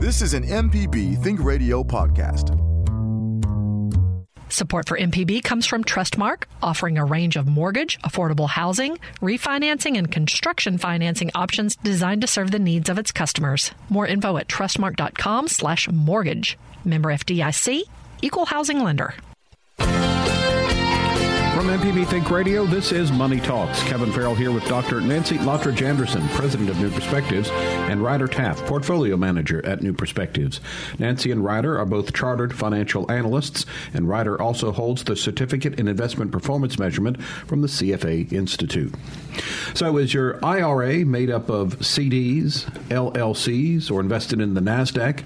This is an MPB Think Radio podcast. Support for MPB comes from Trustmark, offering a range of mortgage, affordable housing, refinancing, and construction financing options designed to serve the needs of its customers. More info at trustmark.com/mortgage. Member FDIC, equal housing lender. MPB Think Radio, this is Money Talks. Kevin Farrell here with Dr. Nancy Lottridge Anderson, President of New Perspectives, and Ryder Taff, Portfolio Manager at New Perspectives. Nancy and Ryder are both chartered financial analysts, and Ryder also holds the Certificate in Investment Performance Measurement from the CFA Institute. So, is your IRA made up of CDs, LLCs, or invested in the NASDAQ?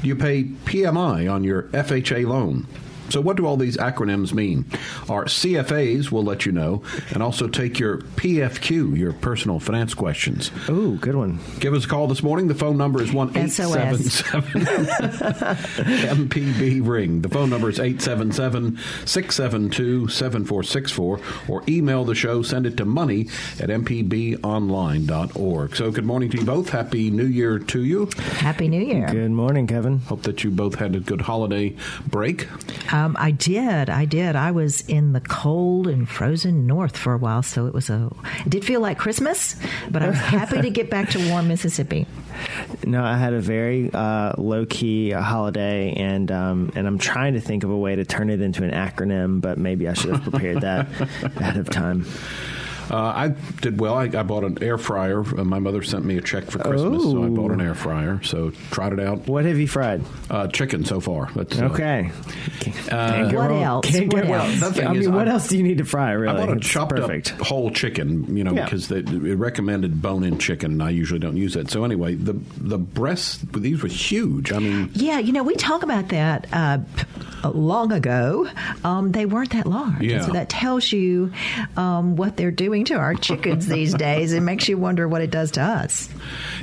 Do you pay PMI on your FHA loan? So, what do all these acronyms mean? Our CFAs will let you know, and also take your PFQ, your personal finance questions. Ooh, good one. Give us a call this morning. The phone number is one eight seven seven MPB ring. The phone number is 877-672-7464 or email the show, send it to money at mpbonline.org. So good morning to you both. Happy New Year to you. Happy New Year. Good morning, Kevin. Hope that you both had a good holiday break. Um, I did. I did. I was in the cold and frozen north for a while, so it was a. It did feel like Christmas, but I was happy to get back to warm Mississippi. No, I had a very uh, low key holiday, and um, and I'm trying to think of a way to turn it into an acronym, but maybe I should have prepared that ahead of time. Uh, I did well. I, I, bought an air fryer. Uh, my mother sent me a check for Christmas, so I bought an air fryer. So tried it out. What have you fried? Uh, chicken so far. That's, uh, okay. Uh, what else? Can't what get else? Well, I mean, what else do you need to fry? Really, I bought a It's chopped perfect. up whole chicken. You know, Yeah. because they, it recommended bone-in chicken. and I usually don't use it. So anyway, the the breasts these were huge. I mean, Yeah, you know, we talk about that uh, long ago. Um, they weren't that large. Yeah. So that tells you um, what they're doing to our chickens these days. It makes you wonder what it does to us.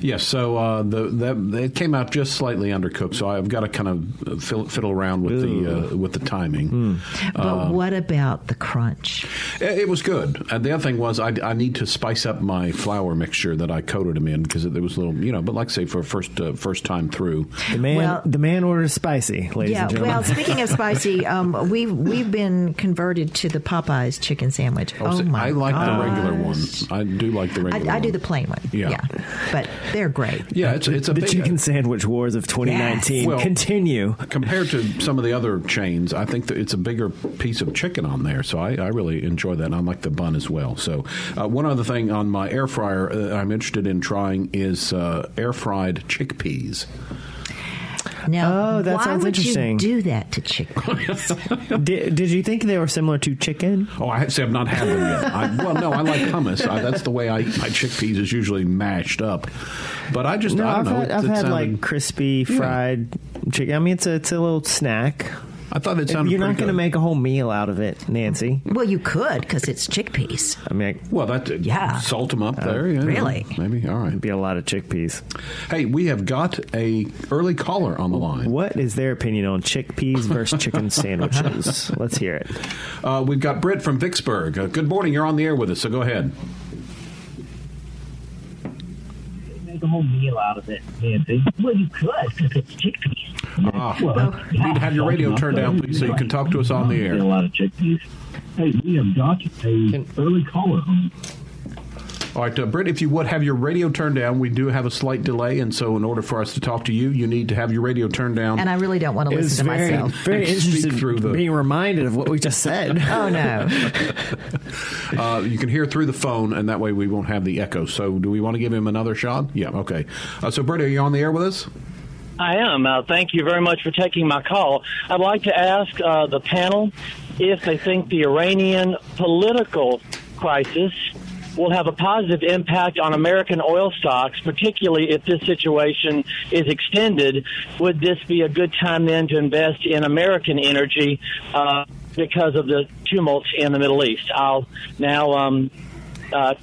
yes. So uh, the that it came out just slightly undercooked. So I've got to kind of fiddle, fiddle around with the uh, with the timing. But what about the crunch? It, it was good. And the other thing was I, I need to spice up my flour mixture that I coated them in because there was a little, you know. But like I say, for a first uh, first time through, The man, Well- the man orders spicy, ladies Yeah, and gentlemen. well, speaking of spicy, um, we've we've been converted to the Popeyes chicken sandwich. Oh, so my I like the gosh. Regular one. I do like the regular. I, I do the plain one. Yeah. but they're great. Yeah, it's it's a the big, chicken sandwich wars of 2019 Yes. Well- continue. compared to some of the other chains, I think that it's a bigger piece of chicken on there. So I, I really enjoy that. And I like the bun as well. So uh, one other thing on my air fryer uh, I'm interested in trying is uh, air fried chickpeas. Now, Oh, that why sounds would interesting. you do that to chickpeas? did, did you think they were similar to chicken? Oh, I say I've not had them yet. I, well, no, I like hummus. I, that's the way I eat my chickpeas is usually mashed up. But I just No, I I've don't know. had, it- I've it had sounded- like crispy fried chicken. I mean, it's a, it's a little snack. I thought it sounded. You're not going to make a whole meal out of it, Nancy. well, you could because it's chickpeas. I mean, Well, that Yeah. salt them up there. Yeah, really? Maybe. All right. it'd be a lot of chickpeas. Hey, we have got a early caller on the line. What is their opinion on chickpeas versus chicken sandwiches? Let's hear it. Uh, we've got Britt from Vicksburg. Uh, good morning. You're on the air with us, so go ahead. make a whole meal out of it, Nancy. Well, you could because it's chickpeas. Ah, you need to have your radio turned down, please, so you can talk to us on the air. A air. lot of chickpeas. Hey, we have got a early caller. All right, uh, Britt, if you would have your radio turned down, we do have a slight delay, and so in order for us to talk to you, you need to have your radio turned down. And I really don't want to It's listen to very, myself. very And interested through the- being reminded of what we just said. Oh no! Uh, you can hear through the phone, and that way we won't have the echo. So, do we want to give him another shot? Yeah, okay. Uh, so, Britt, are you on the air with us? I am. Uh, thank you very much for taking my call. I'd like to ask uh, the panel if they think the Iranian political crisis will have a positive impact on American oil stocks, particularly if this situation is extended. Would this be a good time then to invest in American energy uh, because of the tumults in the Middle East? I'll now um, uh,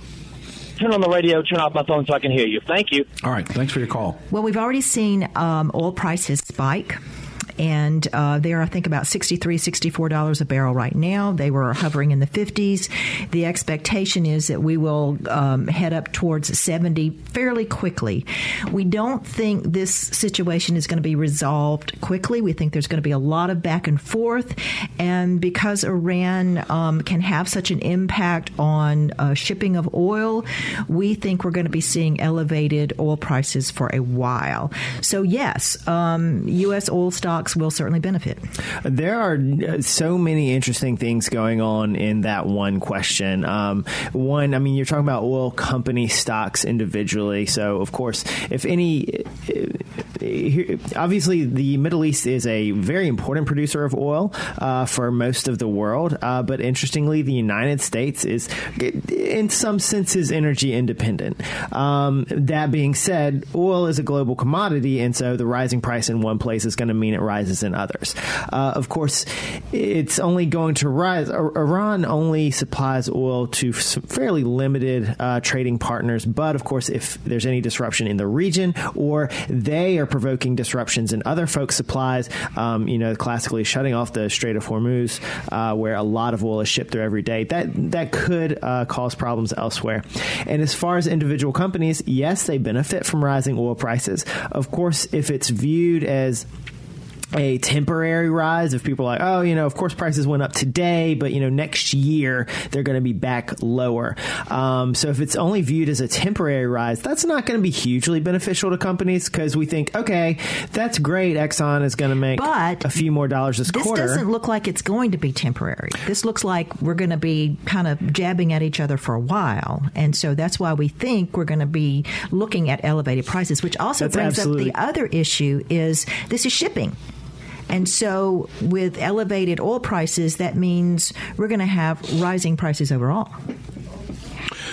turn on the radio, turn off my phone so I can hear you. Thank you. All right, thanks for your call. Well, we've already seen um, oil prices spike. And uh, they are, I think, about $63, $64 a barrel right now. They were hovering in the 50s. The expectation is that we will um, head up towards 70 fairly quickly. We don't think this situation is going to be resolved quickly. We think there's going to be a lot of back and forth. And because Iran um, can have such an impact on uh, shipping of oil, we think we're going to be seeing elevated oil prices for a while. So, yes, um, U.S. oil stocks will certainly benefit. There are uh, so many interesting things going on in that one question. Um, one, I mean, you're talking about oil company stocks individually. So, of course, if any, uh, obviously, the Middle East is a very important producer of oil uh, for most of the world. Uh, but interestingly, the United States is, in some senses, energy independent. Um, that being said, oil is a global commodity, and so the rising price in one place is going to mean it rises in others. Uh, of course, it's only going to rise. Iran only supplies oil to fairly limited uh, trading partners, but of course, if there's any disruption in the region or they are provoking disruptions in other folks' supplies, um, you know, classically shutting off the Strait of Hormuz, uh, where a lot of oil is shipped through every day, that that could uh, cause problems elsewhere. And as far as individual companies, yes, they benefit from rising oil prices. Of course, if it's viewed as a temporary rise if people are like, oh, you know, of course prices went up today, but you know, next year they're going to be back lower. Um, so if it's only viewed as a temporary rise, that's not going to be hugely beneficial to companies because we think, okay, that's great. Exxon is going to make but a few more dollars this, this quarter. This doesn't look like it's going to be temporary. This looks like we're going to be kind of jabbing at each other for a while, and so that's why we think we're going to be looking at elevated prices, which also that's brings absolutely. up the other issue: is this is shipping. And so, with elevated oil prices, that means we're going to have rising prices overall.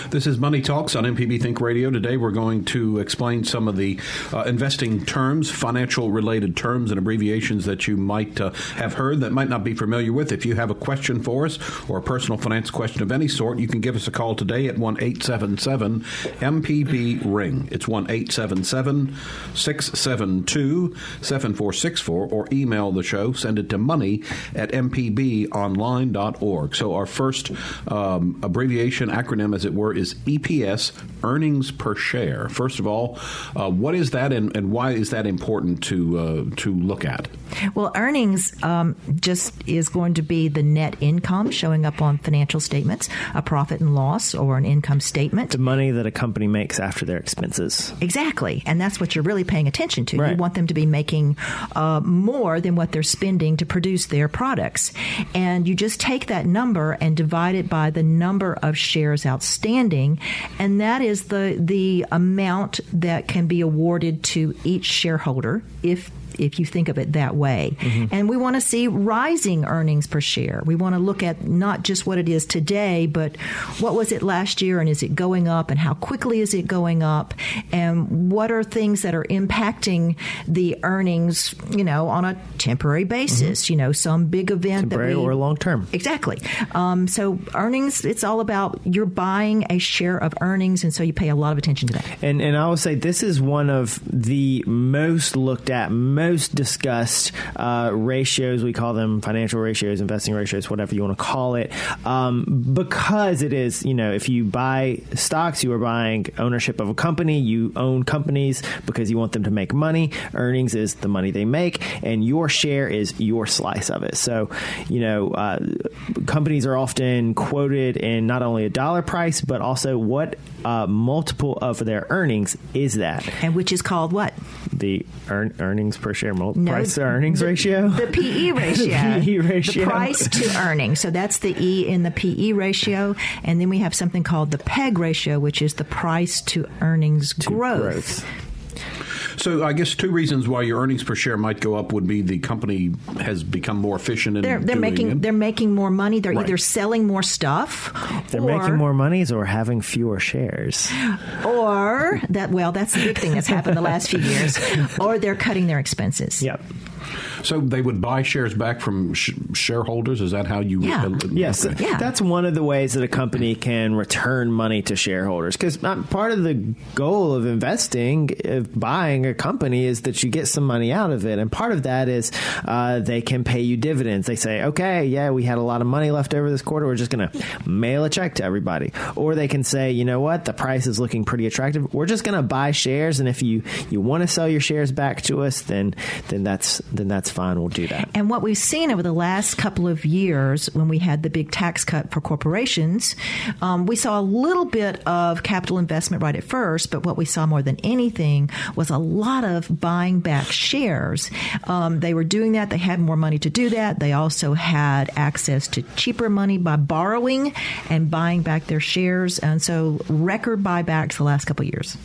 This is Money Talks on MPB Think Radio. Today we're going to explain some of the uh, investing terms, financial related terms and abbreviations that you might uh, have heard that might not be familiar with. If you have a question for us or a personal finance question of any sort, you can give us a call today at 1 877 MPB Ring. It's 1 877 672 7464 or email the show, send it to money at mpbonline.org. So our first um, abbreviation, acronym as it were, is EPS, earnings per share. First of all, uh, what is that, and, and, why is that important to uh, to look at? Well, earnings um, just is going to be the net income showing up on financial statements, a profit and loss, or an income statement. The money that a company makes after their expenses. Exactly, and that's what you're really paying attention to. Right. You want them to be making uh, more than what they're spending to produce their products, and you just take that number and divide it by the number of shares outstanding, and that is the the amount that can be awarded to each shareholder if if you think of it that way. Mm-hmm. And we want to see rising earnings per share. We want to look at not just what it is today, but what was it last year and is it going up and how quickly is it going up and what are things that are impacting the earnings, you know, on a temporary basis, mm-hmm. you know, some big event temporary that we, or long term. Exactly. Um, so earnings, it's all about you're buying a share of earnings and so you pay a lot of attention to that. And and I will say this is one of the most looked at most discussed uh, ratios. We call them financial ratios, investing ratios, whatever you want to call it, um, because it is, you know, if you buy stocks, you are buying ownership of a company. You own companies because you want them to make money. Earnings is the money they make, and your share is your slice of it. So, you know, uh, companies are often quoted in not only a dollar price, but also what uh, multiple of their earnings is that, and which is called what? The earn, earnings per share no, price to earnings the, ratio. The PE ratio. the PE ratio. The price to earnings. So that's the E in the PE ratio, and then we have something called the PEG ratio, which is the price to earnings to growth. growth. So I guess two reasons why your earnings per share might go up would be the company has become more efficient in they're, they're doing making it. they're making more money. They're Right. either selling more stuff, They're or, making more monies or having fewer shares. or that well, that's the big thing that's happened the last few years, or they're cutting their expenses. Yep. So they would buy shares back from sh- shareholders. Is that how you? Yeah. Uh, Yes, okay. Yeah. that's one of the ways that a company can return money to shareholders. Because part of the goal of investing, of buying a company, is that you get some money out of it, and part of that is uh, they can pay you dividends. They say, okay, yeah, we had a lot of money left over this quarter. We're just going to mail a check to everybody, or they can say, you know what, the price is looking pretty attractive. We're just going to buy shares, and if you you want to sell your shares back to us, then then that's then that's fine. We'll do that. And what we've seen over the last couple of years, when we had the big tax cut for corporations, um, we saw a little bit of capital investment right at first, but what we saw more than anything was a lot of buying back shares. Um, they were doing that. They had more money to do that. They also had access to cheaper money by borrowing and buying back their shares. And so, record buybacks the last couple of years.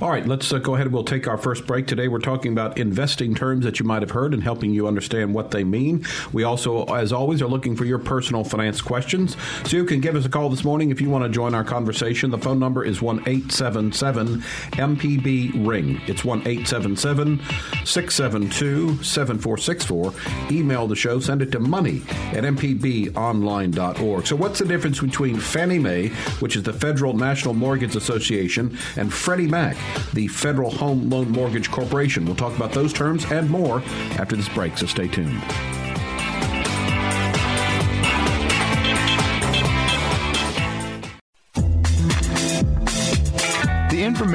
All right, let's uh, go ahead. and We'll take our first break today. We're talking about investing terms that you might have heard and helping you understand what they mean. We also, as always, are looking for your personal finance questions. So you can give us a call this morning if you want to join our conversation. The phone number is one eight seven seven MPB Ring. It's 1 877 672 7464. Email the show, send it to money at mpbonline.org. So, what's the difference between Fannie Mae, which is the Federal National Mortgage Association, and Freddie Mac, the Federal Home Loan Mortgage Corporation? We'll talk about those terms and more after this break, so stay tuned.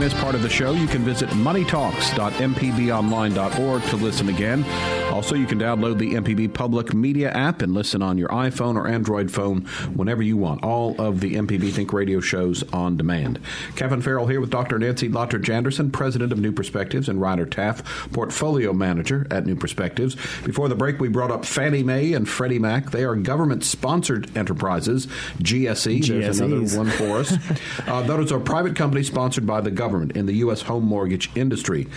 missed part of the show, you can visit moneytalks.mpbonline.org to listen again. Also, you can download the MPB Public Media app and listen on your iPhone or Android phone whenever you want. All of the MPB Think Radio shows on demand. Kevin Farrell here with Dr. Nancy Lottridge Anderson, President of New Perspectives, and Ryder Taff, Portfolio Manager at New Perspectives. Before the break, we brought up Fannie Mae and Freddie Mac. They are government sponsored enterprises, GSE. There's another one for us. uh, those are private companies sponsored by the government in the U.S. home mortgage industry.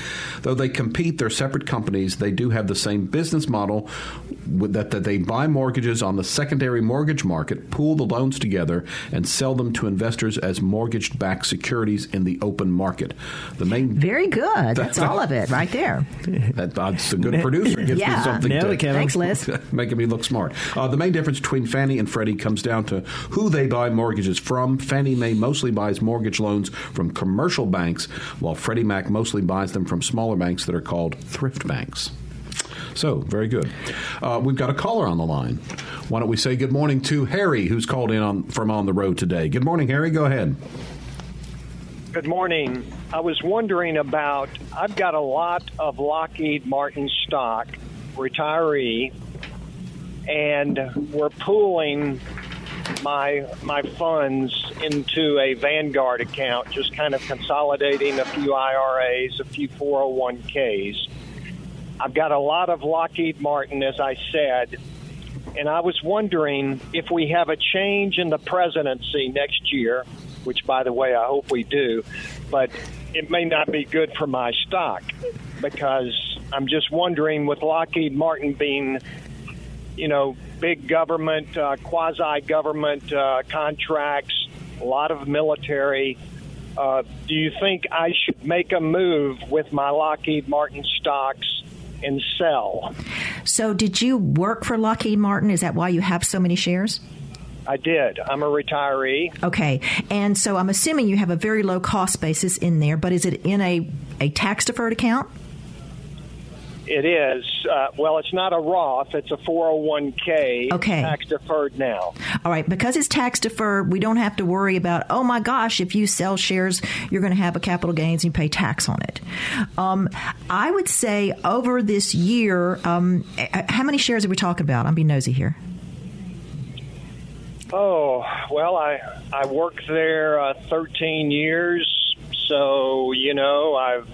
Though they compete, they're separate companies. They do have the same business model that, that they buy mortgages on the secondary mortgage market, pool the loans together, and sell them to investors as mortgage backed securities in the open market. The main Very good. That's all of it right there. that, that's a good producer. Gives Yeah. me something Nailed to, it, Kevin. Thanks, Liz. making me look smart. Uh, the main difference between Fannie and Freddie comes down to who they buy mortgages from. Fannie Mae mostly buys mortgage loans from commercial banks, while Freddie Mac mostly buys them from smaller banks that are called thrift banks. So, very good. Uh, we've got a caller on the line. Why don't we say good morning to Harry, who's called in on, from on the road today? Good morning, Harry. Go ahead. Good morning. I was wondering about. I've got a lot of Lockheed Martin stock, retiree, and we're pooling my my funds into a Vanguard account, just kind of consolidating a few IRAs, a few 401ks. I've got a lot of Lockheed Martin, as I said, and I was wondering if we have a change in the presidency next year, which, by the way, I hope we do, but it may not be good for my stock because I'm just wondering with Lockheed Martin being, you know, big government, uh, quasi government uh, contracts, a lot of military. Uh, do you think I should make a move with my Lockheed Martin stocks and sell? So, did you work for Lockheed Martin? Is that why you have so many shares? I did. I'm a retiree. Okay, and so I'm assuming you have a very low cost basis in there, but is it in a, a tax deferred account? It is. Uh, well, it's not a Roth. It's a 401k. Okay. Tax deferred now. All right, because it's tax deferred, we don't have to worry about, oh my gosh, if you sell shares, you're going to have a capital gains and you pay tax on it. Um, I would say over this year, um, how many shares are we talking about? I'm being nosy here. Oh, well, I I worked there uh, 13 years, so you know I've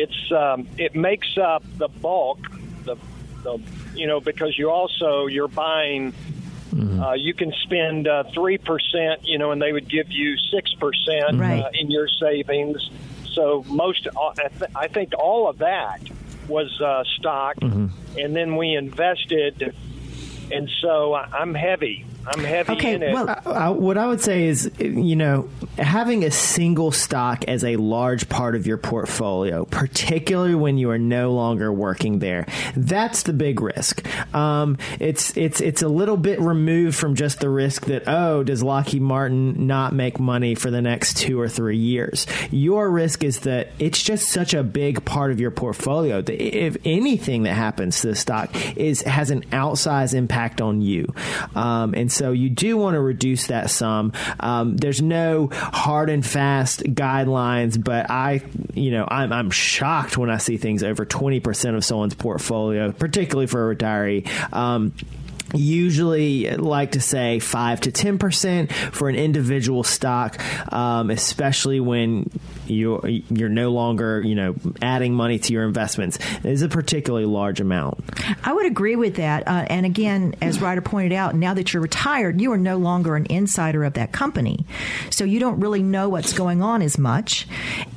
it's um, it makes up the bulk, the the you know because you also you're buying. Uh, you can spend uh, three percent, you know, and they would give you six percent Right. uh, in your savings. So most, uh, I, th- I think, all of that was uh, stock, and then we invested, and so I'm heavy. I'm heavy Okay, in it. well, I, what I would say is, you know, having a single stock as a large part of your portfolio, particularly when you are no longer working there, that's the big risk. Um, it's it's it's a little bit removed from just the risk that oh, does Lockheed Martin not make money for the next two or three years? Your risk is that it's just such a big part of your portfolio that if anything that happens to the stock is has an outsized impact on you, um, and so you do want to reduce that sum. Um, there's no hard and fast guidelines, but I, you know, I'm, I'm shocked when I see things over 20% of someone's portfolio, particularly for a retiree. Um, usually like to say 5 to 10% for an individual stock um, especially when you're you're no longer you know adding money to your investments is a particularly large amount I would agree with that. Uh, and again, as Ryder pointed out, now that you're retired, you are no longer an insider of that company, so you don't really know what's going on as much.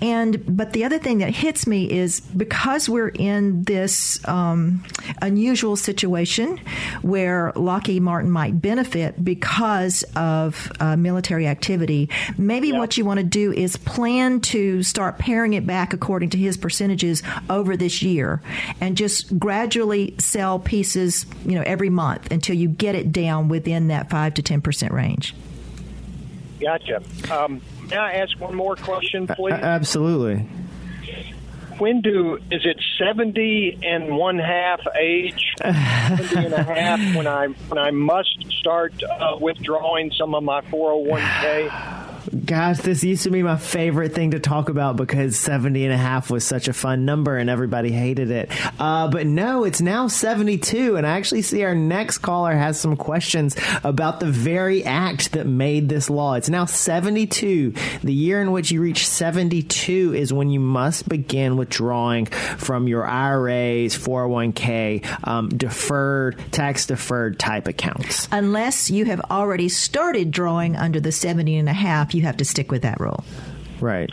And but the other thing that hits me is because we're in this um, unusual situation where Lockheed Martin might benefit because of uh, military activity. Maybe what you want to do is plan to start paring it back according to his percentages over this year, and just gradually sell pieces, you know, every month until you get it down within that five to ten percent range. Gotcha. Um, may I ask one more question, please? absolutely when do is it 70 and one half age? 70 and a half when i when i must start uh, withdrawing some of my 401k Gosh, this used to be my favorite thing to talk about because 70 and a half was such a fun number and everybody hated it. Uh, but no, it's now 72. And I actually see our next caller has some questions about the very act that made this law. It's now 72. The year in which you reach 72 is when you must begin withdrawing from your IRAs, 401k, um, deferred, tax deferred type accounts. Unless you have already started drawing under the 70 and a half, you have to stick with that rule. Right.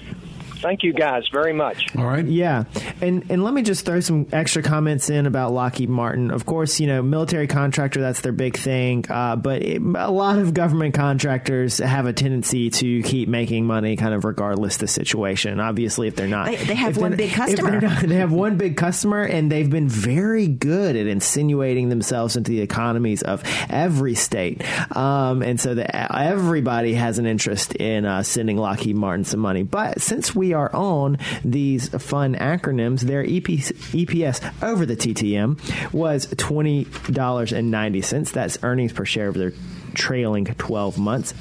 Thank you guys very much All right. Yeah, and and let me just throw some extra comments in about Lockheed Martin. Of course, you know, military contractor that's their big thing, uh, but it, a lot of government contractors have a tendency to keep making money, kind of regardless the situation. Obviously, if they're not, They- they have one big customer. not- they have one big customer, and they've been very good at insinuating themselves into the economies of every state, um, and so that everybody has an interest in uh, sending Lockheed Martin some money. But since we are on these fun acronyms, their EP, EPS over the TTM was twenty dollars and ninety cents. That's earnings per share of their trailing twelve months.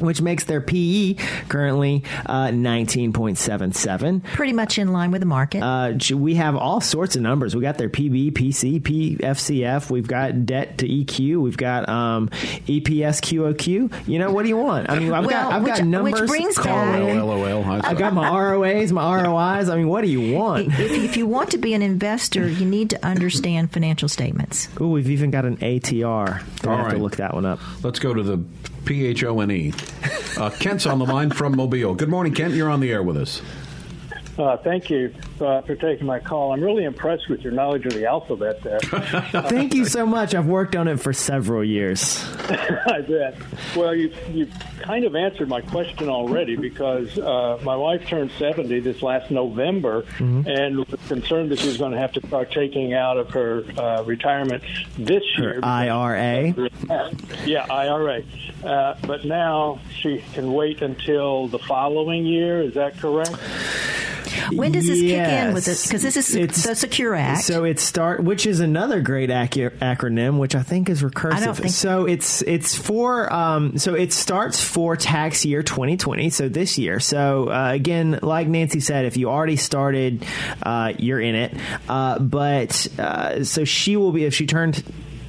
Which makes their PE currently uh, 19.77. Pretty much in line with the market. Uh, we have all sorts of numbers. We got their PB, PC, PFCF. We've got debt to EQ. We've got um, EPS QOQ. You know, what do you want? I mean, I've Well, got I've which- got which brings back- LOL. I've got my ROAs, my ROIs. I mean, what do you want? if, if you want to be an investor, you need to understand financial statements. Oh, we've even got an ATR. I All have to look that one up. Let's go to the P H O N E. Uh, Kent's on the line from Mobile. Good morning, Kent. You're on the air with us. Uh, thank you uh, for taking my call. I'm really impressed with your knowledge of the alphabet there. Thank you so much. I've worked on it for several years. I bet. Well, you you kind of answered my question already because uh, my wife turned 70 this last November Mm-hmm. and was concerned that she was going to have to start taking out of her uh, retirement this year. IRA. Yeah, IRA. Uh, but now she can wait until the following year. Is that correct? When does this kick in with this? Because this is It's- the Secure Act. So it start, which is another great acronym, which I think is recursive. I don't think- so. It's it's for um, so it starts for tax year 2020. So this year. So uh, again, like Nancy said, if you already started, uh, you're in it. Uh, but uh, so she will be if she turned.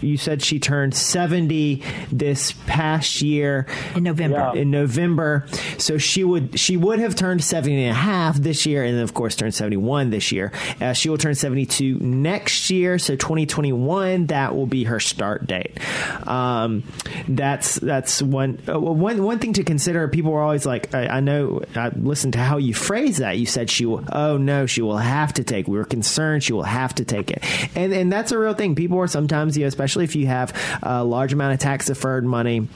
You said she turned 70 this past year in November. in November. So she would she would have turned 70 and a half this year, and then of course turned 71 this year. Uh, she will turn 72 next year. So 2021 that will be her start date. Um, that's that's one uh, one one thing to consider. People are always like, I, I know. I listened to how you phrase that. You said she will. Oh no, she will have to take. We were concerned she will have to take it, and and that's a real thing. People are sometimes, you know, especially if you have a large amount of tax deferred money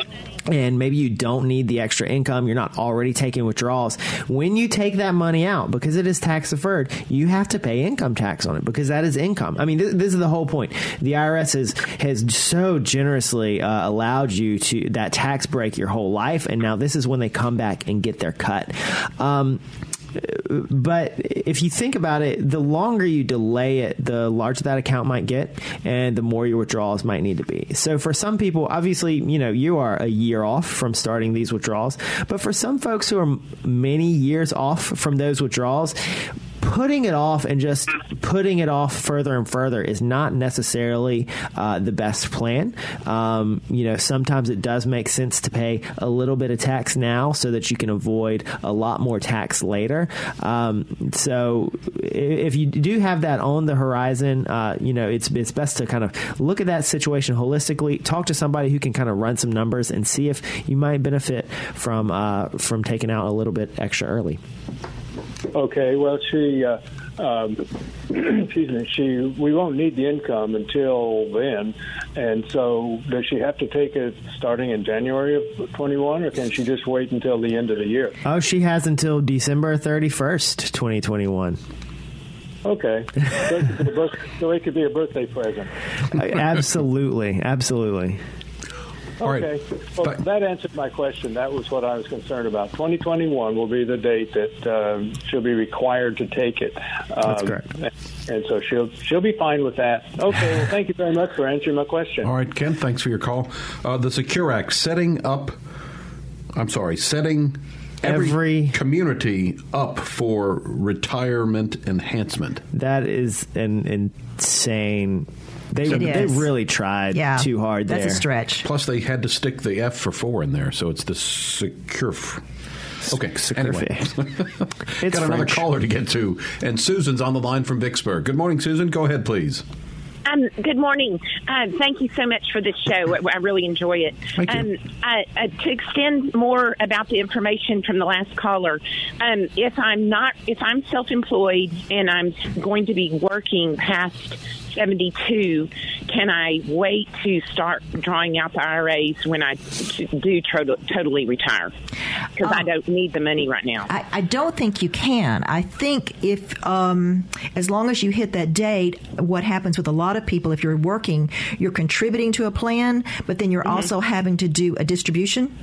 and maybe you don't need the extra income, you're not already taking withdrawals. When you take that money out, because it is tax deferred, you have to pay income tax on it because that is income. I mean, this, this is the whole point. The IRS has, has so generously uh, allowed you to that tax break your whole life, and now this is when they come back and get their cut. Um, but if you think about it, the longer you delay it, the larger that account might get, and the more your withdrawals might need to be. So for some people, obviously, you know, you are a year off from starting these withdrawals, but for some folks who are many years off from those withdrawals, putting it off and just putting it off further and further is not necessarily uh, the best plan. Um, you know, sometimes it does make sense to pay a little bit of tax now so that you can avoid a lot more tax later. Um, so if you do have that on the horizon, uh, you know, it's it's best to kind of look at that situation holistically. Talk to somebody who can kind of run some numbers and see if you might benefit from uh, from taking out a little bit extra early. Okay. Well, she, uh, um, excuse me, she. We won't need the income until then, and so does she have to take it starting in January of 21, or can she just wait until the end of the year? Oh, she has until December 31st, 2021. Okay. So it could be a, so it could be a birthday present. absolutely. Absolutely. Okay. Well, that answered my question. That was what I was concerned about. 2021 will be the date that um, she'll be required to take it. Um, That's correct. And so she'll she'll be fine with that. Okay. Well, thank you very much for answering my question. All right, Ken, thanks for your call. Uh, the Secure Act setting up, I'm sorry, setting every, community up for retirement enhancement. That is an insane. They It they is. really tried Yeah, too hard that's a stretch. Plus, they had to stick the F for four in there, so it's the secure. Okay, anyway. It's Got another French. caller to get to, and Susan's on the line from Vicksburg. Good morning, Susan. Go ahead, please. Um, good morning. Uh, thank you so much for this show. I I really enjoy it. Thank you. Um, uh, uh, to extend more about the information from the last caller, um, if I'm not, if I'm self-employed and I'm going to be working past 72, can I wait to start drawing out the IRAs when I do to- totally retire? Because I don't need the money right now. I, I don't think you can. I think if, um, as long as you hit that date, what happens with a lot of people, if you're working, you're contributing to a plan, but then you're also having to do a distribution.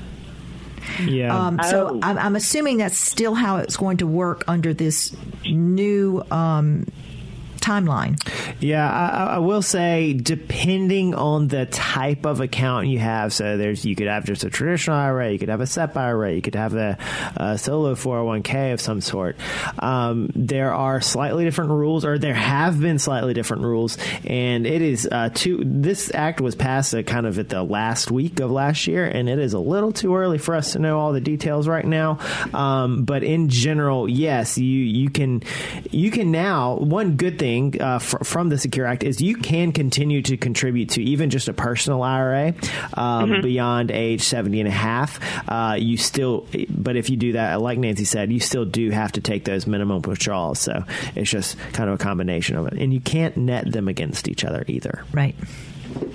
Yeah. Um, so I'm, I'm assuming that's still how it's going to work under this new um, timeline. Yeah, I, I- will say, depending on the type of account you have, so there's you could have just a traditional IRA, you could have a SEP IRA, you could have a, a solo 401k of some sort. Um, there are slightly different rules, or there have been slightly different rules, and it is uh, too. This act was passed uh, kind of at the last week of last year, and it is a little too early for us to know all the details right now. Um, but in general, yes, you you can you can now. One good thing thing uh, fr- from the Secure Act is you can continue to contribute to even just a personal IRA um, mm-hmm. beyond age 70 and a half. Uh, you still, but if you do that, like Nancy said, you still do have to take those minimum withdrawals. So it's just kind of a combination of it. And you can't net them against each other either. Right.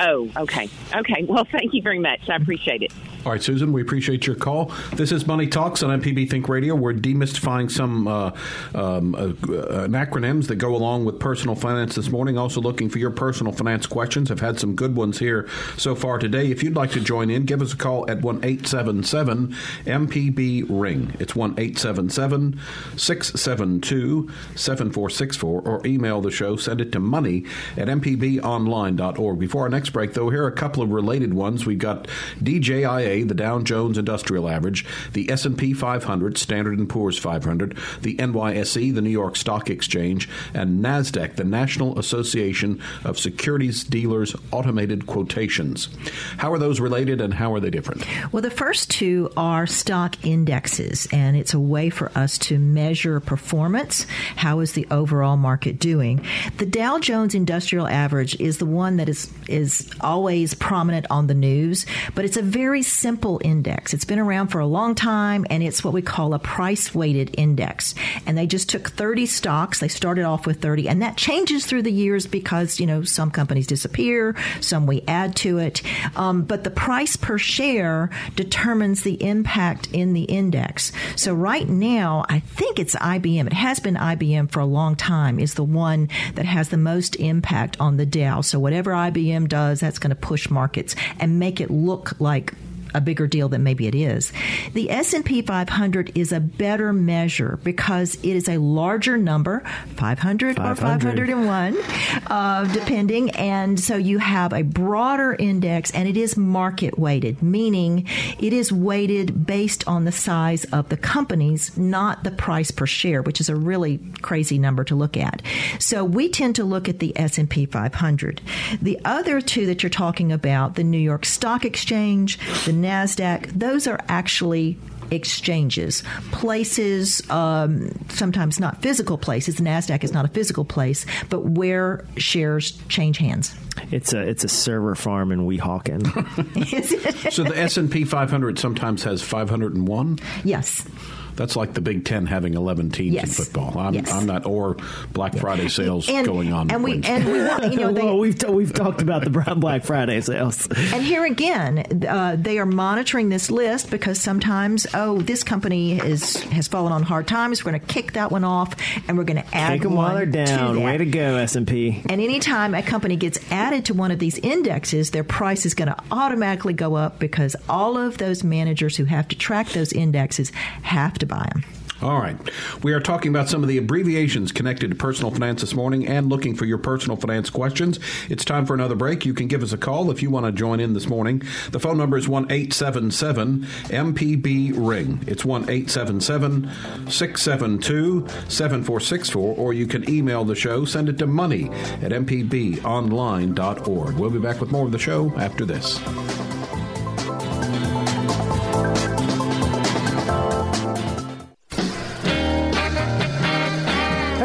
Oh, okay. Okay. Well, thank you very much. I appreciate it. All right, Susan, we appreciate your call. This is Money Talks on MPB Think Radio. We're demystifying some uh, um, uh, acronyms that go along with personal finance this morning. Also looking for your personal finance questions. I've had some good ones here so far today. If you'd like to join in, give us a call at 1 877 MPB Ring. It's 1 877 672 7464 or email the show. Send it to money at mpbonline.org. Before our next break, though, here are a couple of related ones. We've got DJIA the Dow Jones Industrial Average, the S&P 500, Standard & Poor's 500, the NYSE, the New York Stock Exchange, and Nasdaq, the National Association of Securities Dealers Automated Quotations. How are those related and how are they different? Well, the first two are stock indexes, and it's a way for us to measure performance. How is the overall market doing? The Dow Jones Industrial Average is the one that is is always prominent on the news, but it's a very simple index. It's been around for a long time and it's what we call a price weighted index. And they just took 30 stocks. They started off with 30 and that changes through the years because, you know, some companies disappear, some we add to it. Um, but the price per share determines the impact in the index. So right now, I think it's IBM. It has been IBM for a long time is the one that has the most impact on the Dow. So whatever IBM does, that's going to push markets and make it look like a bigger deal than maybe it is. The S&P 500 is a better measure because it is a larger number, 500, 500. or 501, uh, depending. And so you have a broader index and it is market weighted, meaning it is weighted based on the size of the companies, not the price per share, which is a really crazy number to look at. So we tend to look at the S&P 500. The other two that you're talking about, the New York Stock Exchange, the NASDAQ, those are actually exchanges, places, um, sometimes not physical places. NASDAQ is not a physical place, but where shares change hands. It's a it's a server farm in Weehawken. so the S and P 500 sometimes has 501. Yes. That's like the Big Ten having 11 teams yes. in football. I'm, yes. I'm, not, or Black Friday sales and, going on. And we, and we want, you know, they, well, we've, t- we've talked about the Black Friday sales. And here again, uh, they are monitoring this list because sometimes, oh, this company is, has fallen on hard times. We're going to kick that one off and we're going to add Take them while they're down. To Way to go, S&P. And anytime a company gets added to one of these indexes, their price is going to automatically go up because all of those managers who have to track those indexes have to buy them. All right. We are talking about some of the abbreviations connected to personal finance this morning and looking for your personal finance questions. It's time for another break. You can give us a call if you want to join in this morning. The phone number is 1 877 MPB Ring. It's 1 877 672 7464, or you can email the show. Send it to money at mpbonline.org. We'll be back with more of the show after this.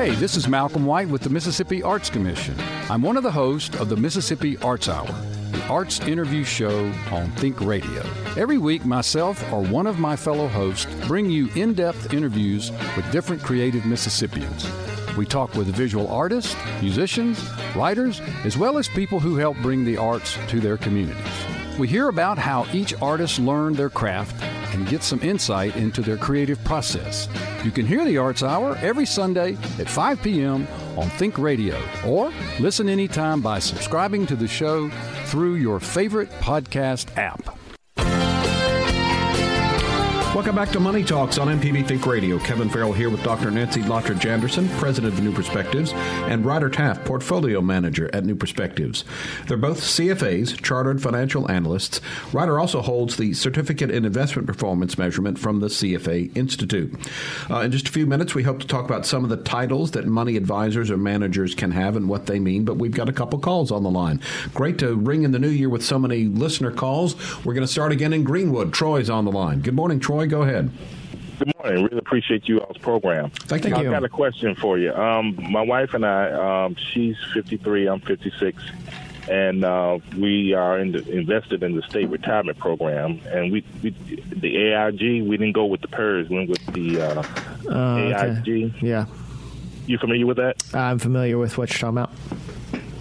Hey, this is Malcolm White with the Mississippi Arts Commission. I'm one of the hosts of the Mississippi Arts Hour, the arts interview show on Think Radio. Every week, myself or one of my fellow hosts bring you in depth interviews with different creative Mississippians. We talk with visual artists, musicians, writers, as well as people who help bring the arts to their communities. We hear about how each artist learned their craft and get some insight into their creative process. You can hear the Arts Hour every Sunday at 5 p.m. on Think Radio or listen anytime by subscribing to the show through your favorite podcast app. Welcome back to Money Talks on MPB Think Radio. Kevin Farrell here with Dr. Nancy Lottridge Anderson, president of New Perspectives, and Ryder Taff, portfolio manager at New Perspectives. They're both CFAs, chartered financial analysts. Ryder also holds the Certificate in Investment Performance Measurement from the CFA Institute. Uh, in just a few minutes, we hope to talk about some of the titles that money advisors or managers can have and what they mean, but we've got a couple calls on the line. Great to ring in the new year with so many listener calls. We're going to start again in Greenwood. Troy's on the line. Good morning, Troy go ahead. Good morning. Really appreciate you all's program. Thank you. I've got a question for you. Um, my wife and I, um, she's 53, I'm 56, and uh, we are in the, invested in the state retirement program. And we, we the AIG, we didn't go with the PERS, we went with the uh, Uh, okay. AIG. Yeah, You familiar with that? I'm familiar with what you're talking about.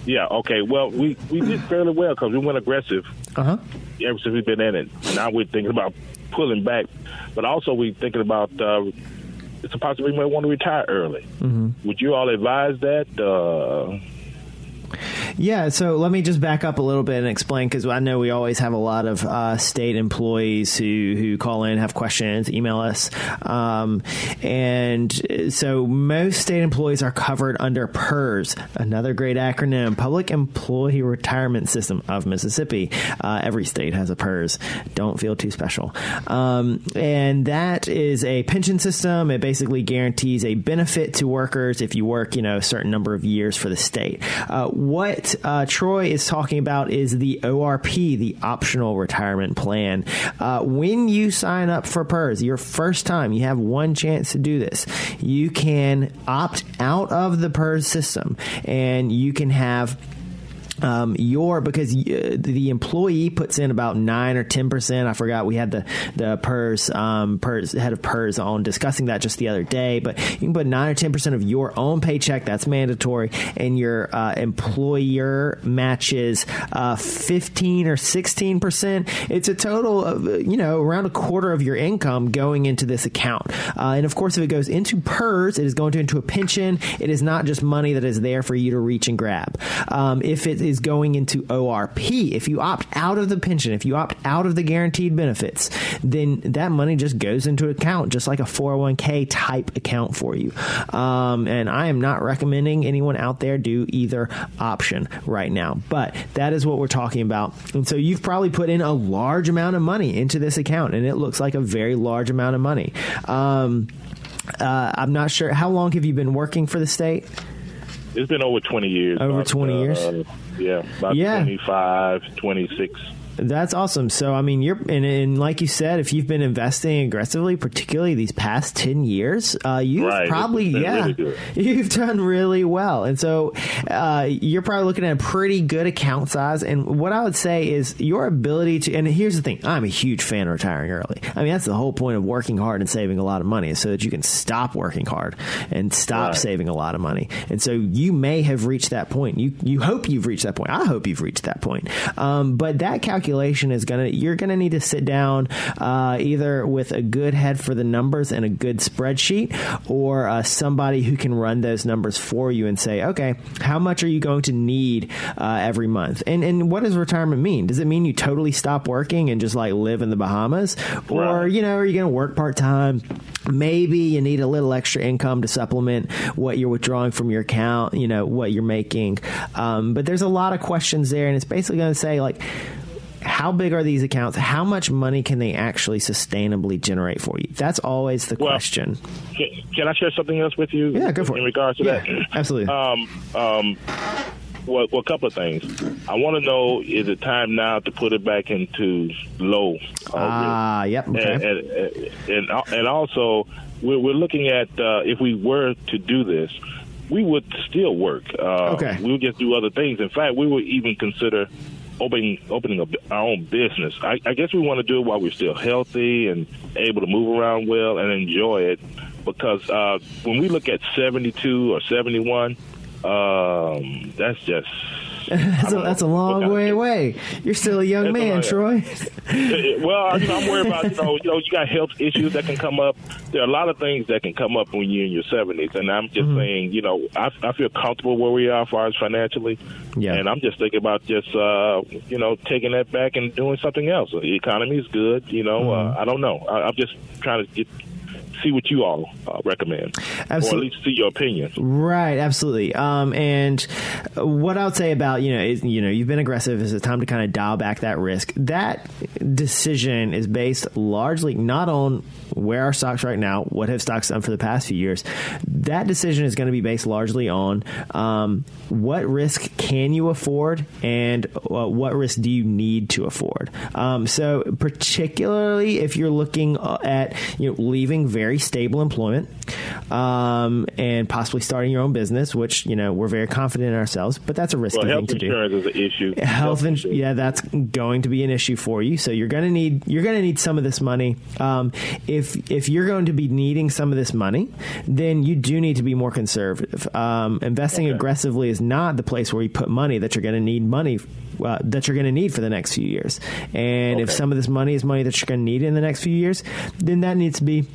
Yeah. Okay. Well, we we did fairly well because we went aggressive Uh huh. ever since we've been in it. Now we're thinking about pulling back, but also we're thinking about uh, it's a possibility we might want to retire early. hmm Would you all advise that? Uh, Yeah, so let me just back up a little bit and explain because I know we always have a lot of uh, state employees who, who call in, have questions, email us. Um, and so most state employees are covered under PERS, another great acronym, Public Employee Retirement System of Mississippi. Uh, every state has a PERS. Don't feel too special. Um, and that is a pension system. It basically guarantees a benefit to workers if you work, you know, a certain number of years for the state. Uh, what uh, Troy is talking about is the ORP, the optional retirement plan. Uh, when you sign up for PERS, your first time, you have one chance to do this. You can opt out of the PERS system and you can have um, your because uh, the employee puts in about nine or ten percent. I forgot we had the the PERS um, PERS head of PERS on discussing that just the other day. But you can put nine or ten percent of your own paycheck. That's mandatory, and your uh, employer matches uh, fifteen or sixteen percent. It's a total of you know around a quarter of your income going into this account. Uh, and of course, if it goes into PERS, it is going to into a pension. It is not just money that is there for you to reach and grab. Um, if it is going into ORP, if you opt out of the pension, if you opt out of the guaranteed benefits, then that money just goes into account, just like a 401k type account for you. Um, and I am not recommending anyone out there do either option right now, but that is what we're talking about. And so you've probably put in a large amount of money into this account, and it looks like a very large amount of money. Um, uh, I'm not sure. How long have you been working for the state? it's been over 20 years. Over About, 20 years? Uh, yeah, about Yeah. 25, 26. That's awesome. So, I mean, you're, and, and like you said, if you've been investing aggressively, particularly these past 10 years, uh, you've Right. Probably, yeah, really you've done really well. And so, uh, you're probably looking at a pretty good account size. And what I would say is your ability to, and here's the thing I'm a huge fan of retiring early. I mean, that's the whole point of working hard and saving a lot of money is so that you can stop working hard and stop Right. saving a lot of money. And so you may have reached that point. You, you hope you've reached that point. I hope you've reached that point. Um, but that calculation is going to, you're going to need to sit down, uh, either with a good head for the numbers and a good spreadsheet or uh, somebody who can run those numbers for you and say, okay, how much are you going to need uh, every month? And, and what does retirement mean? Does it mean you totally stop working and just like live in the Bahamas? Or, you know, are you going to work part time? Maybe you need a little extra income to supplement what you're withdrawing from your account, you know, what you're making. Um, but there's a lot of questions there, and it's basically going to say, like, how big are these accounts? How much money can they actually sustainably generate for you? That's always the question. Can, I share something else with you? Yeah, go for in it. regards to Yeah, that. absolutely. Um, um, well, well, a couple of things. I want to know: is it time now to put it back into low? Ah, yep. Okay. And, and, and and also, we're, we're looking at uh, if we were to do this, we would still work. Uh, Okay. We would just do other things. In fact, we would even consider opening opening a, our own business. I, I guess we want to do it while we're still healthy and able to move around well and enjoy it. Because uh, when we look at 72 or 71, um, that's just that's, a, that's a long way away. You're still a young a man, long- Troy. well, know, I'm worried about you know, you know, you got health issues that can come up. There are a lot of things that can come up when you're in your 70s, and I'm just Mm-hmm. saying, you know, I, I feel comfortable where we are as far as financially, Yeah. and I'm just thinking about just uh, you know taking that back and doing something else. The economy is good, you know. Mm-hmm. Uh, I don't know. I, I'm just trying to get see what you all uh, recommend, or at Absolutely. least see your opinion. Right, absolutely. Um, and what I'll say about you know is you know you've been aggressive. Is it time to kind of dial back that risk? That decision is based largely not on where are stocks right now? What have stocks done for the past few years? That decision is going to be based largely on um, what risk can you afford and uh, what risk do you need to afford. Um, so, particularly if you're looking uh, at you know leaving very stable employment um, and possibly starting your own business, which you know we're very confident in ourselves, but that's a risky well, thing to do. Health insurance is an issue. Health, ins- yeah, that's going to be an issue for you. So you're going to need you're going to need some of this money. Um, if if you're going to be needing some of this money, then you do need to be more conservative. Um, investing okay. aggressively is not the place where you put money that you're going to need money uh, that you're going to need for the next few years. And okay. if some of this money is money that you're going to need in the next few years, then that needs to be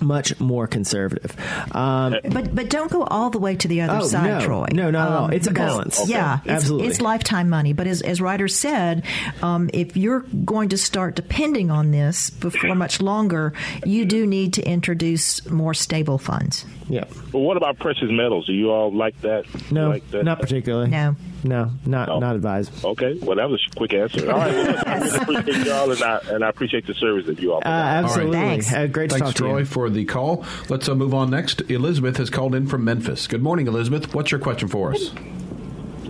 much more conservative. Um, but but don't go all the way to the other oh, side, no, Troy. No, not um, at all. It's a balance. Okay. Yeah, it's, absolutely. It's lifetime money. But as as Ryder said, um, if you're going to start depending on this before much longer, you do need to introduce more stable funds. Yeah. Well, what about precious metals? Do you all like that? No, like that? not particularly. No. No, not no. not advised. Okay, well that was a quick answer. All right, well, I appreciate y'all, and I, and I appreciate the service that you all. Uh, absolutely, right. Thanks. Uh, great to Thanks, talk to Troy, you. for the call. Let's uh, move on next. Elizabeth has called in from Memphis. Good morning, Elizabeth. What's your question for us?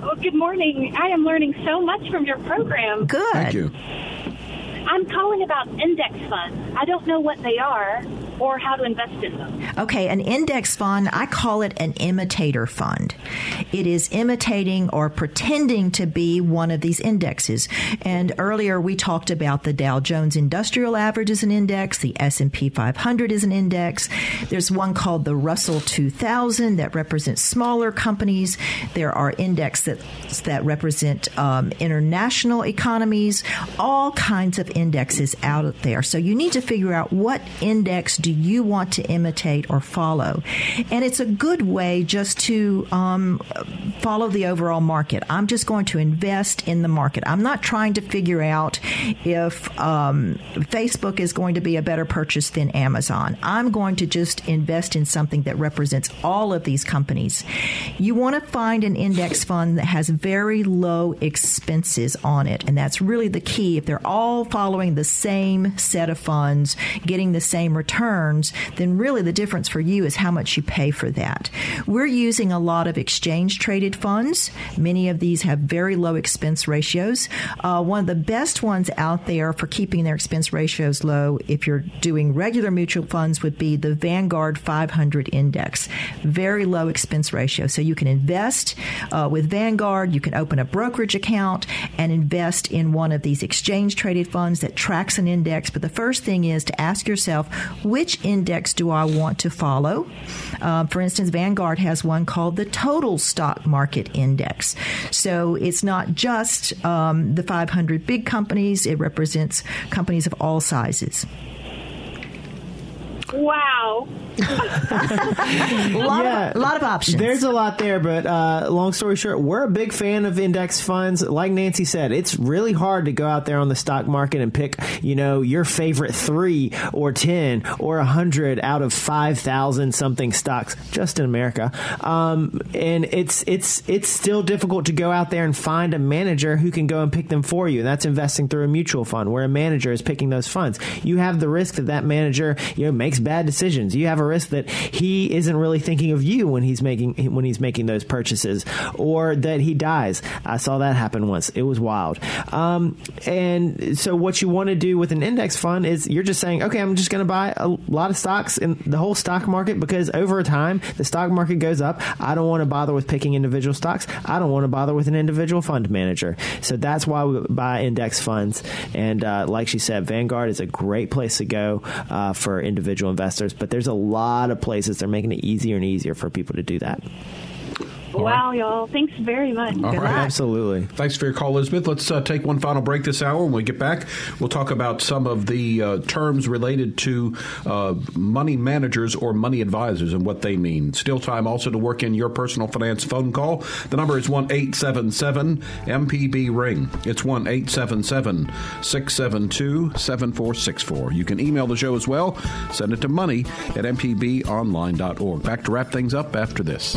Oh, good morning. I am learning so much from your program. Good. Thank you. I'm calling about index funds. I don't know what they are or how to invest in them. Okay, an index fund, I call it an imitator fund. It is imitating or pretending to be one of these indexes. And earlier we talked about the Dow Jones Industrial Average as an index, the S&P 500 is an index. There's one called the Russell 2000 that represents smaller companies. There are indexes that that represent um, international economies, all kinds of indexes out there. So you need to figure out what index do you want to imitate or follow? And it's a good way just to um, follow the overall market. I'm just going to invest in the market. I'm not trying to figure out if um, Facebook is going to be a better purchase than Amazon. I'm going to just invest in something that represents all of these companies. You want to find an index fund that has very low expenses on it, and that's really the key. If they're all following the same set of funds, getting the same return, returns, then really the difference for you is how much you pay for that. We're using a lot of exchange traded funds. Many of these have very low expense ratios. Uh, one of the best ones out there for keeping their expense ratios low, if you're doing regular mutual funds, would be the Vanguard 500 Index. Very low expense ratio. So you can invest uh, with Vanguard, you can open a brokerage account and invest in one of these exchange traded funds that tracks an index. But the first thing is to ask yourself which which index do I want to follow? Uh, for instance, Vanguard has one called the Total Stock Market Index. So it's not just um, the 500 big companies, it represents companies of all sizes. Wow. a, lot yeah, of, a lot of options. There's a lot there, but uh, long story short, we're a big fan of index funds. Like Nancy said, it's really hard to go out there on the stock market and pick, you know, your favorite three or ten or a hundred out of five thousand something stocks just in America. Um, and it's it's it's still difficult to go out there and find a manager who can go and pick them for you. That's investing through a mutual fund where a manager is picking those funds. You have the risk that that manager, you know, makes bad decisions. You have a risk that he isn't really thinking of you when he's making when he's making those purchases, or that he dies. I saw that happen once. It was wild. Um, and so, what you want to do with an index fund is you're just saying, okay, I'm just going to buy a lot of stocks in the whole stock market because over time the stock market goes up. I don't want to bother with picking individual stocks. I don't want to bother with an individual fund manager. So that's why we buy index funds. And uh, like she said, Vanguard is a great place to go uh, for individual investors. But there's a lot of places they're making it easier and easier for people to do that. All wow, right. y'all. Thanks very much. All right. Absolutely. Thanks for your call, Elizabeth. Let's uh, take one final break this hour. When we get back, we'll talk about some of the uh, terms related to uh, money managers or money advisors and what they mean. Still time also to work in your personal finance phone call. The number is 1 877 MPB Ring. It's 1 877 672 7464. You can email the show as well. Send it to money at mpbonline.org. Back to wrap things up after this.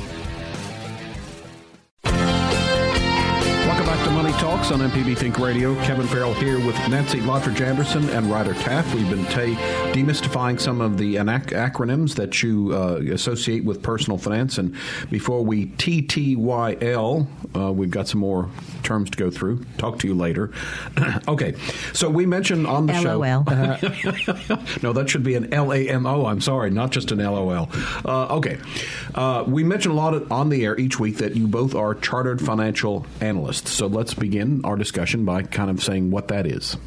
Money Talks on MPB Think Radio. Kevin Farrell here with Nancy Lottridge Anderson and Ryder Taff. We've been t- demystifying some of the anac- acronyms that you uh, associate with personal finance. And before we TTYL, uh, we've got some more terms to go through. Talk to you later. okay, so we mentioned on the LOL. show. no, that should be an L A M O. I'm sorry, not just an LOL. Uh, okay, uh, we mentioned a lot on the air each week that you both are chartered financial analysts. So let's begin our discussion by kind of saying what that is.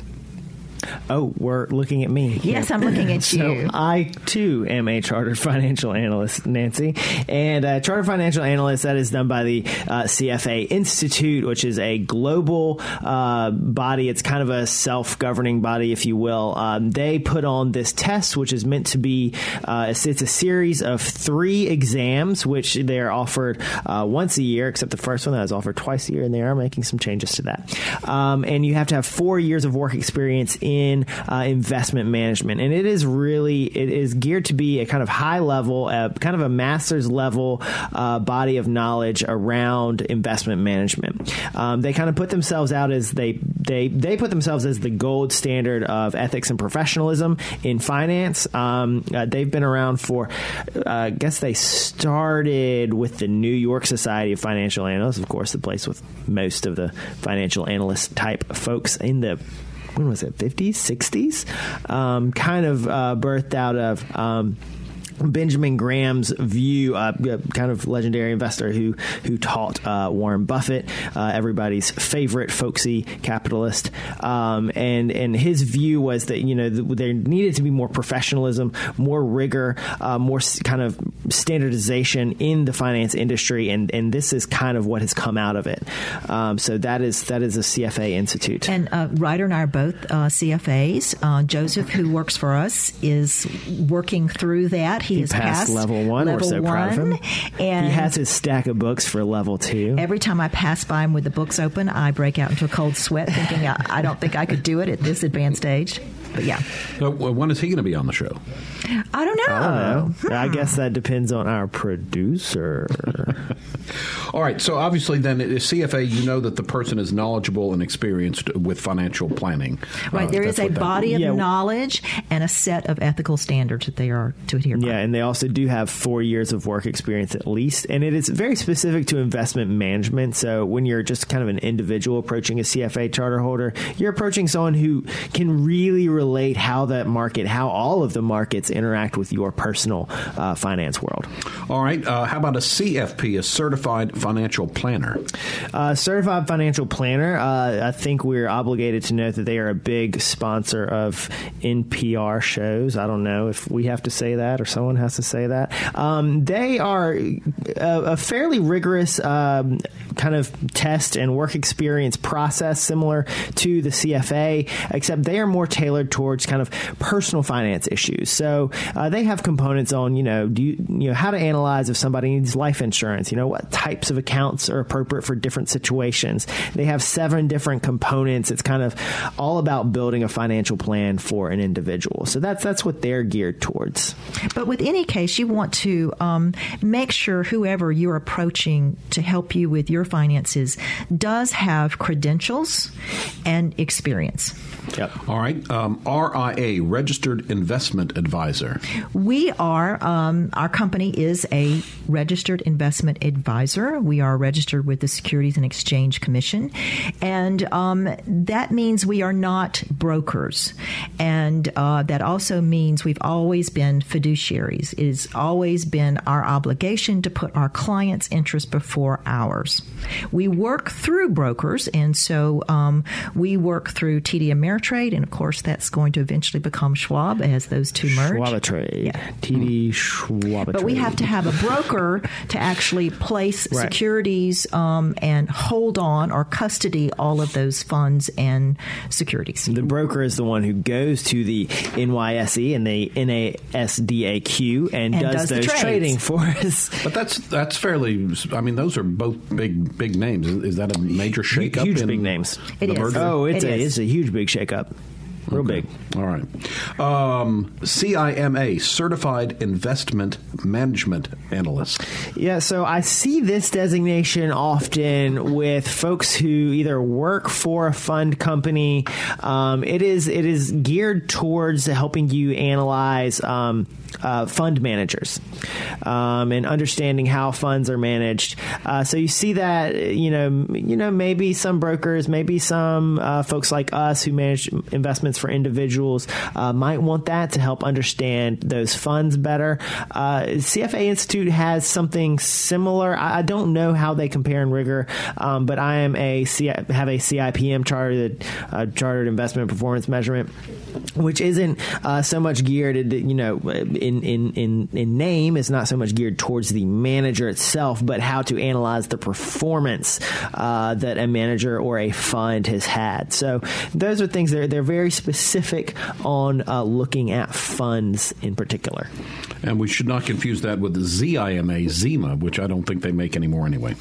Oh, we're looking at me. Yes, I'm looking at So you. I too am a chartered financial analyst, Nancy, and uh, chartered financial analyst that is done by the uh, CFA Institute, which is a global uh, body. It's kind of a self-governing body, if you will. Um, they put on this test, which is meant to be uh, it's, it's a series of three exams, which they are offered uh, once a year, except the first one that is offered twice a year, and they are making some changes to that. Um, and you have to have four years of work experience in uh, investment management, and it is really it is geared to be a kind of high level, uh, kind of a master's level uh, body of knowledge around investment management. Um, they kind of put themselves out as they they they put themselves as the gold standard of ethics and professionalism in finance. Um, uh, they've been around for, uh, I guess they started with the New York Society of Financial Analysts, of course, the place with most of the financial analyst type folks in the when was it? 50s 60s um, kind of uh, birthed out of um, Benjamin Graham's view, uh, kind of legendary investor who who taught uh, Warren Buffett, uh, everybody's favorite folksy capitalist, um, and and his view was that you know th- there needed to be more professionalism, more rigor, uh, more s- kind of standardization in the finance industry, and and this is kind of what has come out of it. Um, so that is that is a CFA institute. And uh, Ryder and I are both uh, CFAs. Joseph, who works for us, is working through that. He, He has passed level one. Level We're so proud of him. And he has his stack of books for level two. Every time I pass by him with the books open, I break out into a cold sweat, thinking I, I don't think I could do it at this advanced age. But yeah, So, uh, when is he going to be on the show? I don't know. I don't know. Hmm. I guess that depends on our producer. All right. So obviously, then uh, at CFA, you know that the person is knowledgeable and experienced with financial planning. Right, Uh, there is a what that- body of Yeah. knowledge and a set of ethical standards that they are to adhere by. Yeah, and they also do have four years of work experience at least, and it is very specific to investment management. So when you're just kind of an individual approaching a CFA charter holder, you're approaching someone who can really relate how that market, how all of the markets interact with your personal uh, finance world. All right. Uh, how about a CFP, a certified financial planner? Uh, certified financial planner. Uh, I think we're obligated to note that they are a big sponsor of NPR shows. I don't know if we have to say that or someone has to say that. Um, they are a, a fairly rigorous um, kind of test and work experience process, similar to the CFA, except they are more tailored towards kind of personal finance issues. So uh, they have components on, you know, do you, you know how to analyze if somebody needs life insurance. You know what types of accounts are appropriate for different situations. They have seven different components. It's kind of all about building a financial plan for an individual. So that's that's what they're geared towards. But with any case, you want to um, make sure whoever you're approaching to help you with your finances does have credentials and experience. Yep. All right. Um, RIA, Registered Investment Advisor. We are, um, our company is a registered investment advisor. We are registered with the Securities and Exchange Commission. And um, that means we are not brokers. And uh, that also means we've always been fiduciaries. It has always been our obligation to put our clients' interests before ours. We work through brokers, and so um, we work through TD Ameritrade, and of course, that's going to eventually become Schwab as those two merge. Schwabatrade. TD Schwabatrade. But we have to have a broker to actually place Right. securities um, and hold on or custody all of those funds and securities. The broker is the one who goes to the NYSE and the NASDAQ and, and does, does those trading for us. But that's that's fairly. I mean, those are both big big names. Is, is that a major shakeup? Huge big names. It is. Merger? Oh, it's it a is. it's a huge big shakeup. Real Okay. big. All right. Um, CIMA, Certified Investment Management Analyst. Yeah, so I see this designation often with folks who either work for a fund company. Um, it is it is geared towards helping you analyze um, uh, fund managers um, and understanding how funds are managed. Uh, so you see that you know you know maybe some brokers, maybe some uh, folks like us who manage investments for individuals uh, might want that to help understand those funds better. Uh, CFA Institute has something similar. I, I don't know how they compare in rigor, um, but I am a C- have a CIPM chartered uh, chartered investment performance measurement, which isn't so much geared, at, you know, in, in in in name is not so much geared towards the manager itself, but how to analyze the performance uh, that a manager or a fund has had. So those are things that are, they're very specific on uh, looking at funds in particular. And we should not confuse that with ZIMA, ZIMA, which I don't think they make anymore anyway.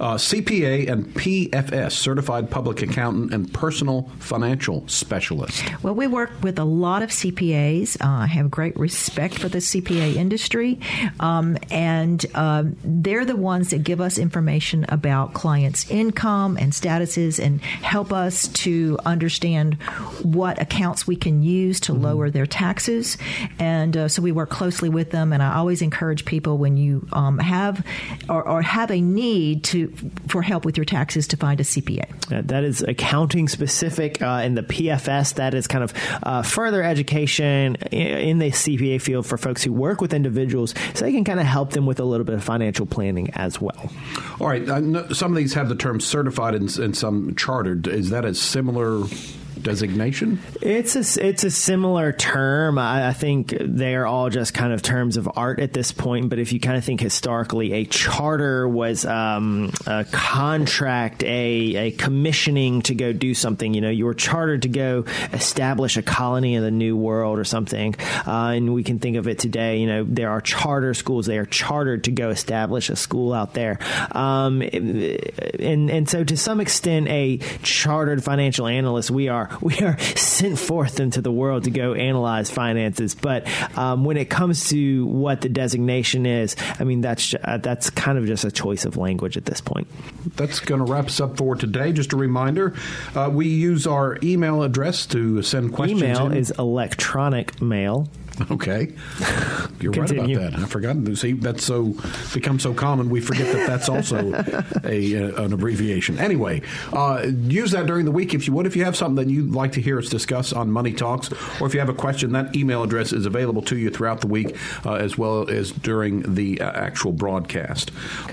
Uh, CPA and PFS, Certified Public Accountant and Personal Financial Specialist. Well, we work with a lot of CPAs. Uh, I have great respect for the CPA industry, um, and um, they're the ones that give us information about clients' income and statuses, and help us to understand what accounts we can use to lower their taxes. And uh, so we work closely with them. And I always encourage people when you um, have or, or have a need to for help with your taxes to find a CPA. Uh, that is accounting specific. Uh, in the PFS, that is kind of uh, further education in the CPA field for folks who work with individuals, so they can kind of help them with a little bit of financial planning as well. All right. Some of these have the term certified and, and some chartered. Is that a similar designation? It's a it's a similar term. I, I think they are all just kind of terms of art at this point. But if you kind of think historically, a charter was um, a contract, a a commissioning to go do something. You know, you were chartered to go establish a colony in the New World or something. Uh, and we can think of it today. You know, there are charter schools. They are chartered to go establish a school out there. Um, and and so to some extent, a chartered financial analyst, we are we are sent forth into the world to go analyze finances. But um, when it comes to what the designation is, I mean that's uh, that's kind of just a choice of language at this point. That's going to wrap us up for today. Just a reminder, uh, we use our email address to send questions. Email in. is electronic mail. Okay, you're Continue. right about that. I forgot. See, that's so become so common we forget that that's also a uh, an abbreviation. Anyway, uh, use that during the week if you would. If you have something that you'd like to hear us discuss on Money Talks, or if you have a question, that email address is available to you throughout the week uh, as well as during the uh, actual broadcast.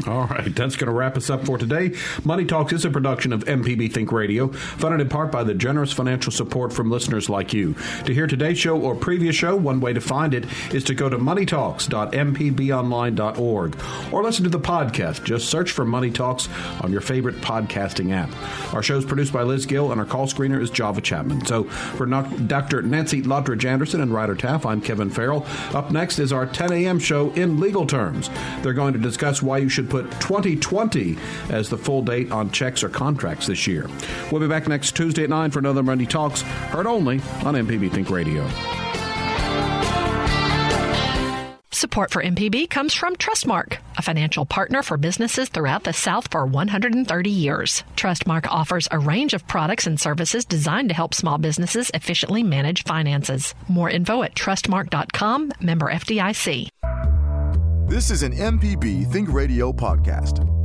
All right, that's going to wrap us up for today. Money Talks is a production of MPB Think Radio, funded in part by the generous financial support from listeners like you. To hear today's show or previous show, one way to find it is to go to moneytalks.mpbonline.org or listen to the podcast. Just search for Money Talks on your favorite podcasting app. Our show is produced by Liz Gill, and our call screener is Java Chapman. So for Dr. Nancy Lottridge Anderson and Ryder Taff, I'm Kevin Farrell. Up next is our 10 a.m. show in legal terms. They're going to discuss why you should put 2020 as the full date on checks or contracts this year. We'll be back next Tuesday at 9 for another Money Talks, heard only on MPB Think Radio. Support for MPB comes from Trustmark, a financial partner for businesses throughout the South for 130 years. Trustmark offers a range of products and services designed to help small businesses efficiently manage finances. More info at trustmark.com, member FDIC. This is an MPB Think Radio podcast.